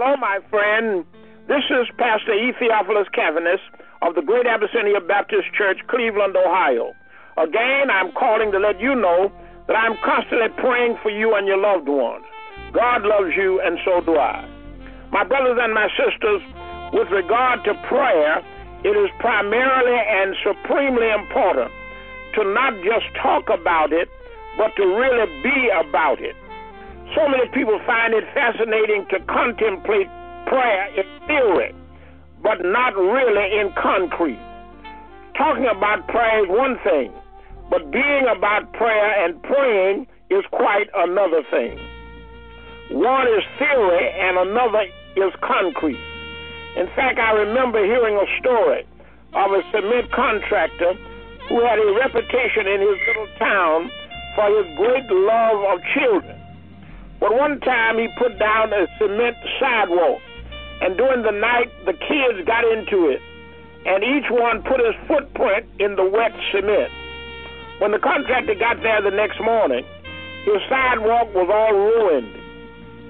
Hello, my friend. This is Pastor E. Theophilus of the Greater Abyssinia Baptist Church, Cleveland, Ohio. Again, I'm calling to let you know that I'm constantly praying for you and your loved ones. God loves you, and so do I. My brothers and my sisters, with regard to prayer, it is primarily and supremely important to not just talk about it, but to really be about it. So many people find it fascinating to contemplate prayer in theory, but not really in concrete. Talking about prayer is one thing, but being about prayer and praying is quite another thing. One is theory and another is concrete. In fact, I remember hearing a story of a cement contractor who had a reputation in his little town for his great love of children. But one time he put down a cement sidewalk, and during the night the kids got into it, and each one put his footprint in the wet cement. When the contractor got there the next morning, his sidewalk was all ruined.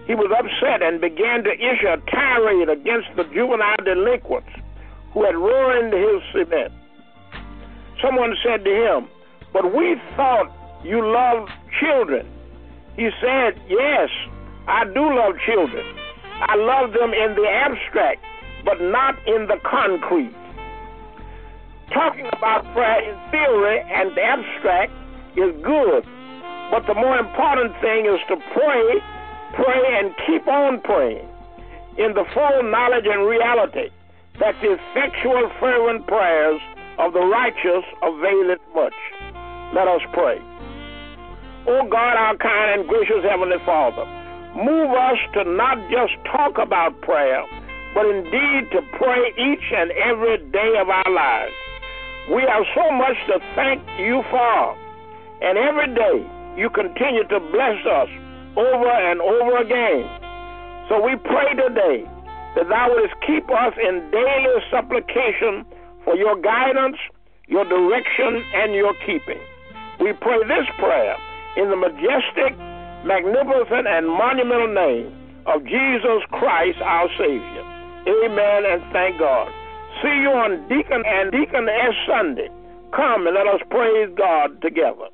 He was upset and began to issue a tirade against the juvenile delinquents who had ruined his cement. Someone said to him, But we thought you loved children. He said, Yes, I do love children. I love them in the abstract, but not in the concrete. Talking about prayer in theory and the abstract is good, but the more important thing is to pray, pray, and keep on praying in the full knowledge and reality that the effectual, fervent prayers of the righteous availeth much. Let us pray. O God, our kind and gracious Heavenly Father, move us to not just talk about prayer, but indeed to pray each and every day of our lives. We have so much to thank you for, and every day you continue to bless us over and over again. So we pray today that thou wouldst keep us in daily supplication for your guidance, your direction, and your keeping. We pray this prayer in the majestic, magnificent, and monumental name of Jesus Christ, our Savior. Amen and thank God. See you on Deacon and Deacon Deaconess Sunday. Come and let us praise God together.